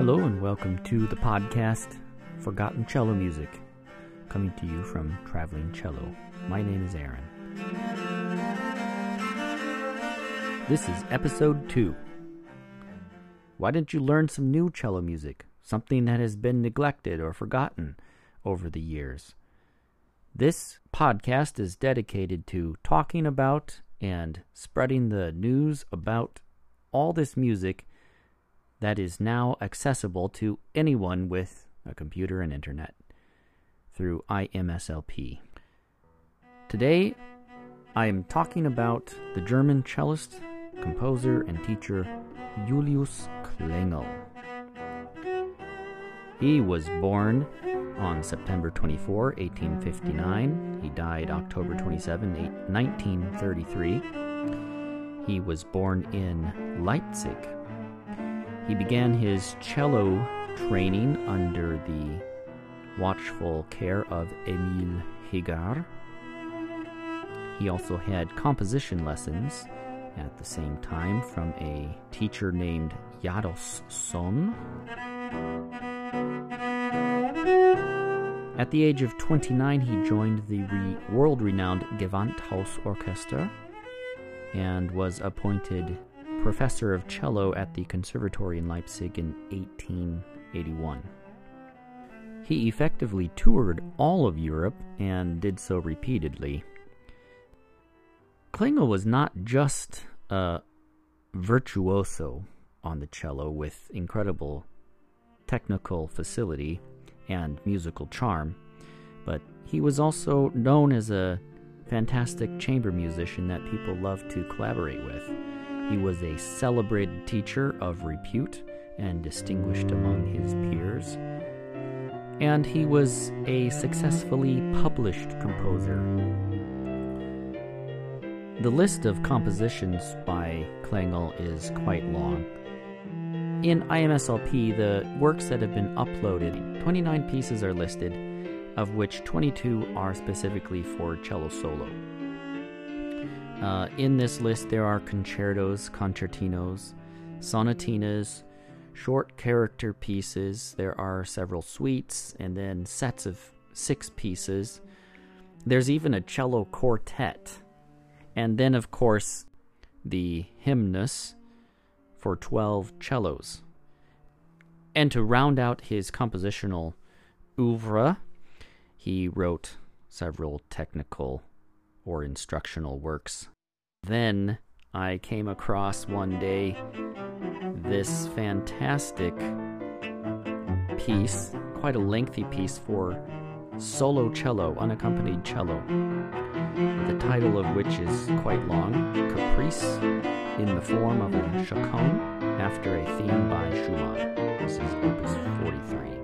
Hello and welcome to the podcast Forgotten Cello Music, coming to you from Traveling Cello. My name is Aaron. This is episode 2. Why didn't you learn some new cello music? Something that has been neglected or forgotten over the years. This podcast is dedicated to talking about and spreading the news about all this music that is now accessible to anyone with a computer and internet through IMSLP. Today, I am talking about the German cellist, composer, and teacher Julius Klengel. He was born on September 24, 1859. He died October 27, 1933. He was born in Leipzig, he began his cello training under the watchful care of Emil Hegar. He also had composition lessons at the same time from a teacher named Jadassohn. At the age of 29, he joined the re- world renowned Gewandhaus Orchestra and was appointed professor of cello at the Conservatory in Leipzig in 1881. He effectively toured all of Europe and did so repeatedly. Klengel was not just a virtuoso on the cello with incredible technical facility and musical charm, but he was also known as a fantastic chamber musician that people loved to collaborate with. He was a celebrated teacher of repute and distinguished among his peers. And he was a successfully published composer. The list of compositions by Klengel is quite long. In IMSLP, the works that have been uploaded, 29 pieces are listed, of which 22 are specifically for cello solo. Uh, in this list, there are concertos, concertinos, sonatinas, short character pieces. There are several suites, and then sets of six pieces. There's even a cello quartet. And then, of course, the hymnus for 12 cellos. And to round out his compositional oeuvre, he wrote several technical or instructional works. Then I came across one day this fantastic piece, quite a lengthy piece for solo cello, unaccompanied cello, the title of which is quite long Caprice in the form of a chaconne after a theme by Schumann. This is Opus 43.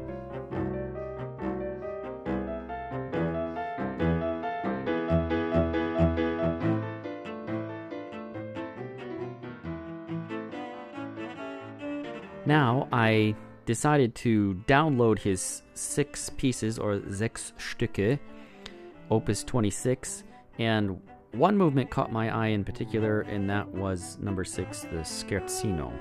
Now I decided to download his six pieces or sechs Stücke, Opus 26, and one movement caught my eye in particular, and that was number six, the Scherzino.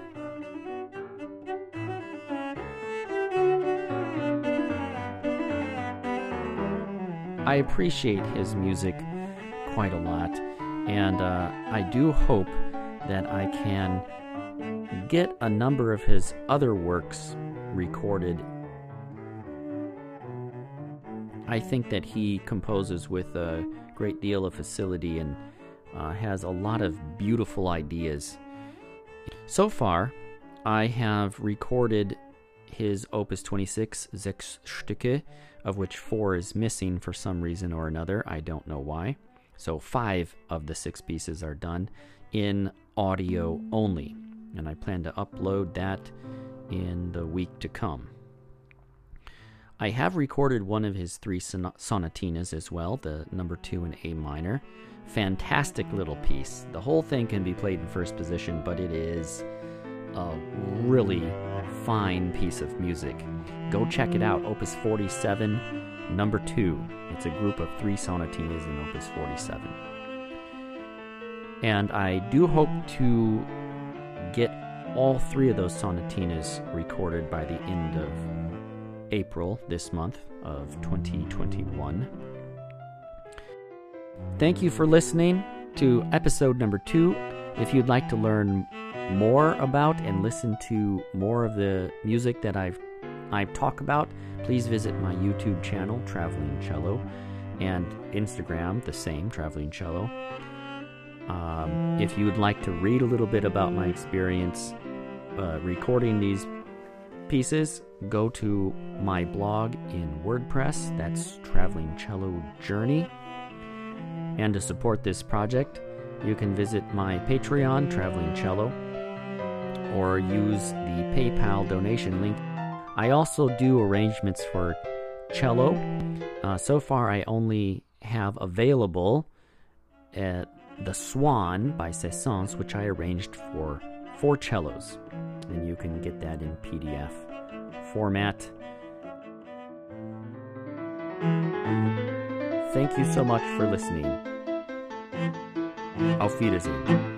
I appreciate his music quite a lot, and uh, I do hope that I can get a number of his other works recorded. I think that he composes with a great deal of facility and uh, has a lot of beautiful ideas. So far, I have recorded his Opus 26, Sechs Stücke, of which four is missing for some reason or another. I don't know why. So, five of the six pieces are done in audio only and I plan to upload that in the week to come. I have recorded one of his three son- sonatinas as well, the number two in A minor. Fantastic little piece. The whole thing can be played in first position, but it is a really fine piece of music. Go check it out. Opus 47, number two. It's a group of three sonatinas in Opus 47. And I do hope to get all three of those sonatinas recorded by the end of April this month of 2021. Thank you for listening to episode number two. If you'd like to learn more about and listen to more of the music that I've I talk about, please visit my YouTube channel, Traveling Cello, and Instagram, the same, Traveling Cello. Um, if you would like to read a little bit about my experience uh, recording these pieces, go to my blog in WordPress. That's Traveling Cello Journey. And to support this project, you can visit my Patreon, Traveling Cello, or use the PayPal donation link. I also do arrangements for cello. Uh, so far, I only have available uh, the Swan by Saint-Saëns, which I arranged for four cellos. And you can get that in PDF format. Thank you so much for listening. Auf Wiedersehen.